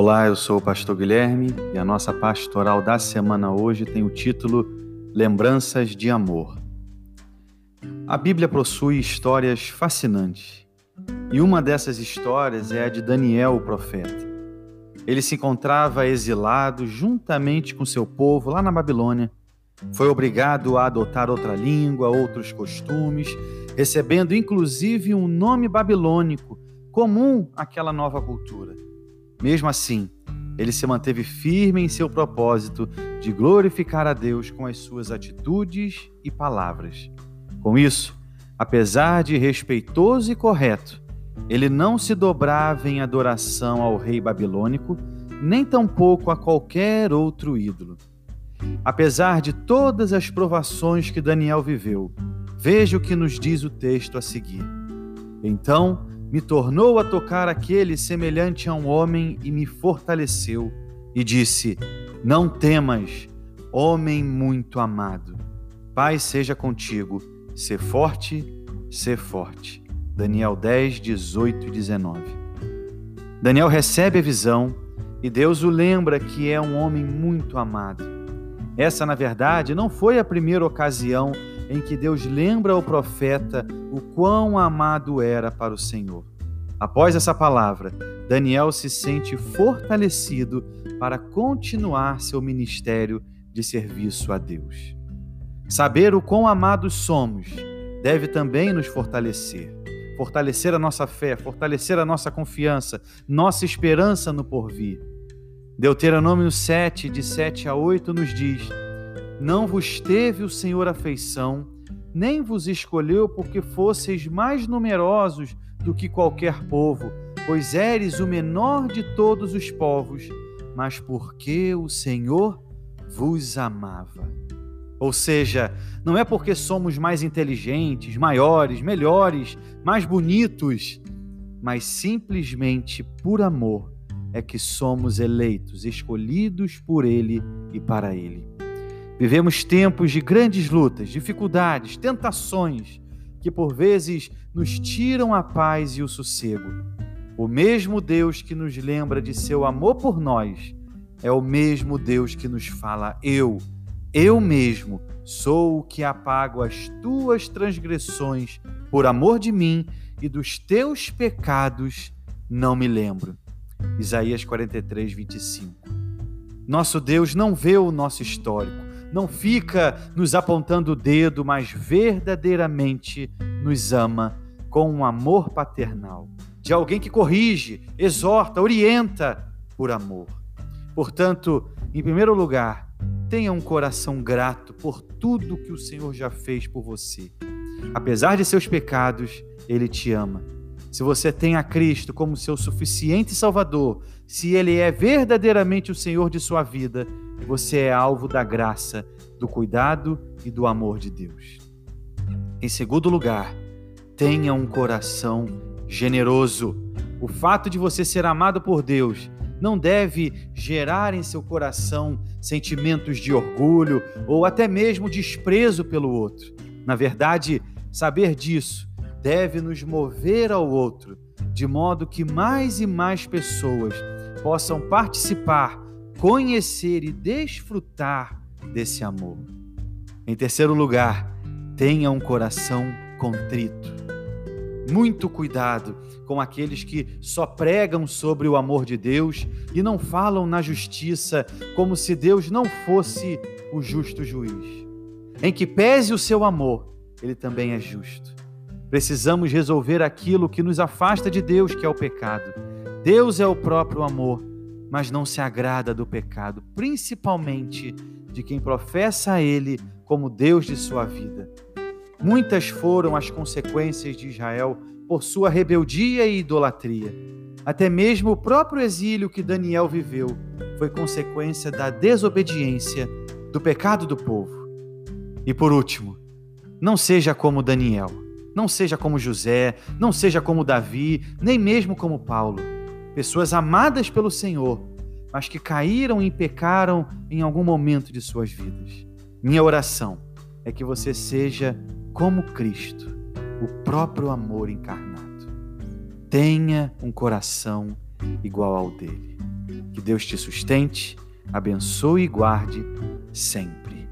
Olá, eu sou o pastor Guilherme e a nossa pastoral da semana hoje tem o título Lembranças de Amor. A Bíblia possui histórias fascinantes e uma dessas histórias é a de Daniel, o profeta. Ele se encontrava exilado juntamente com seu povo lá na Babilônia. Foi obrigado a adotar outra língua, outros costumes, recebendo inclusive um nome babilônico comum àquela nova cultura. Mesmo assim, ele se manteve firme em seu propósito de glorificar a Deus com as suas atitudes e palavras. Com isso, apesar de respeitoso e correto, ele não se dobrava em adoração ao rei babilônico, nem tampouco a qualquer outro ídolo. Apesar de todas as provações que Daniel viveu, veja o que nos diz o texto a seguir. Então, me tornou a tocar aquele semelhante a um homem e me fortaleceu, e disse: Não temas, homem muito amado. Pai seja contigo, sê forte, sê forte. Daniel 10, 18 e 19. Daniel recebe a visão e Deus o lembra que é um homem muito amado. Essa, na verdade, não foi a primeira ocasião em que Deus lembra ao profeta o quão amado era para o Senhor. Após essa palavra, Daniel se sente fortalecido para continuar seu ministério de serviço a Deus. Saber o quão amados somos deve também nos fortalecer. Fortalecer a nossa fé, fortalecer a nossa confiança, nossa esperança no porvir. Deuteronômio 7, de 7 a 8, nos diz: Não vos teve o Senhor afeição, nem vos escolheu porque fosseis mais numerosos do que qualquer povo, pois eres o menor de todos os povos, mas porque o Senhor vos amava. Ou seja, não é porque somos mais inteligentes, maiores, melhores, mais bonitos, mas simplesmente por amor é que somos eleitos, escolhidos por Ele e para Ele. Vivemos tempos de grandes lutas, dificuldades, tentações, que por vezes nos tiram a paz e o sossego. O mesmo Deus que nos lembra de seu amor por nós é o mesmo Deus que nos fala: Eu, eu mesmo, sou o que apago as tuas transgressões por amor de mim e dos teus pecados não me lembro. Isaías 43, 25. Nosso Deus não vê o nosso histórico, não fica nos apontando o dedo, mas verdadeiramente nos ama com um amor paternal, de alguém que corrige, exorta, orienta por amor. Portanto, em primeiro lugar, tenha um coração grato por tudo que o Senhor já fez por você. Apesar de seus pecados, Ele te ama. Se você tem a Cristo como seu suficiente Salvador, se Ele é verdadeiramente o Senhor de sua vida, você é alvo da graça, do cuidado e do amor de Deus. Em segundo lugar, tenha um coração generoso. O fato de você ser amado por Deus não deve gerar em seu coração sentimentos de orgulho ou até mesmo desprezo pelo outro. Na verdade, saber disso deve nos mover ao outro, de modo que mais e mais pessoas possam participar, conhecer e desfrutar desse amor. Em terceiro lugar, tenha um coração contrito. Muito cuidado com aqueles que só pregam sobre o amor de Deus e não falam na justiça como se Deus não fosse o justo juiz. Em que pese o seu amor, ele também é justo. Precisamos resolver aquilo que nos afasta de Deus, que é o pecado. Deus é o próprio amor, mas não se agrada do pecado, principalmente de quem professa a Ele como Deus de sua vida. Muitas foram as consequências de Israel por sua rebeldia e idolatria. Até mesmo o próprio exílio que Daniel viveu foi consequência da desobediência, do pecado do povo. E por último, não seja como Daniel, não seja como José, não seja como Davi, nem mesmo como Paulo. Pessoas amadas pelo Senhor, mas que caíram e pecaram em algum momento de suas vidas. Minha oração é que você seja como Cristo, o próprio amor encarnado. Tenha um coração igual ao dele. Que Deus te sustente, abençoe e guarde sempre.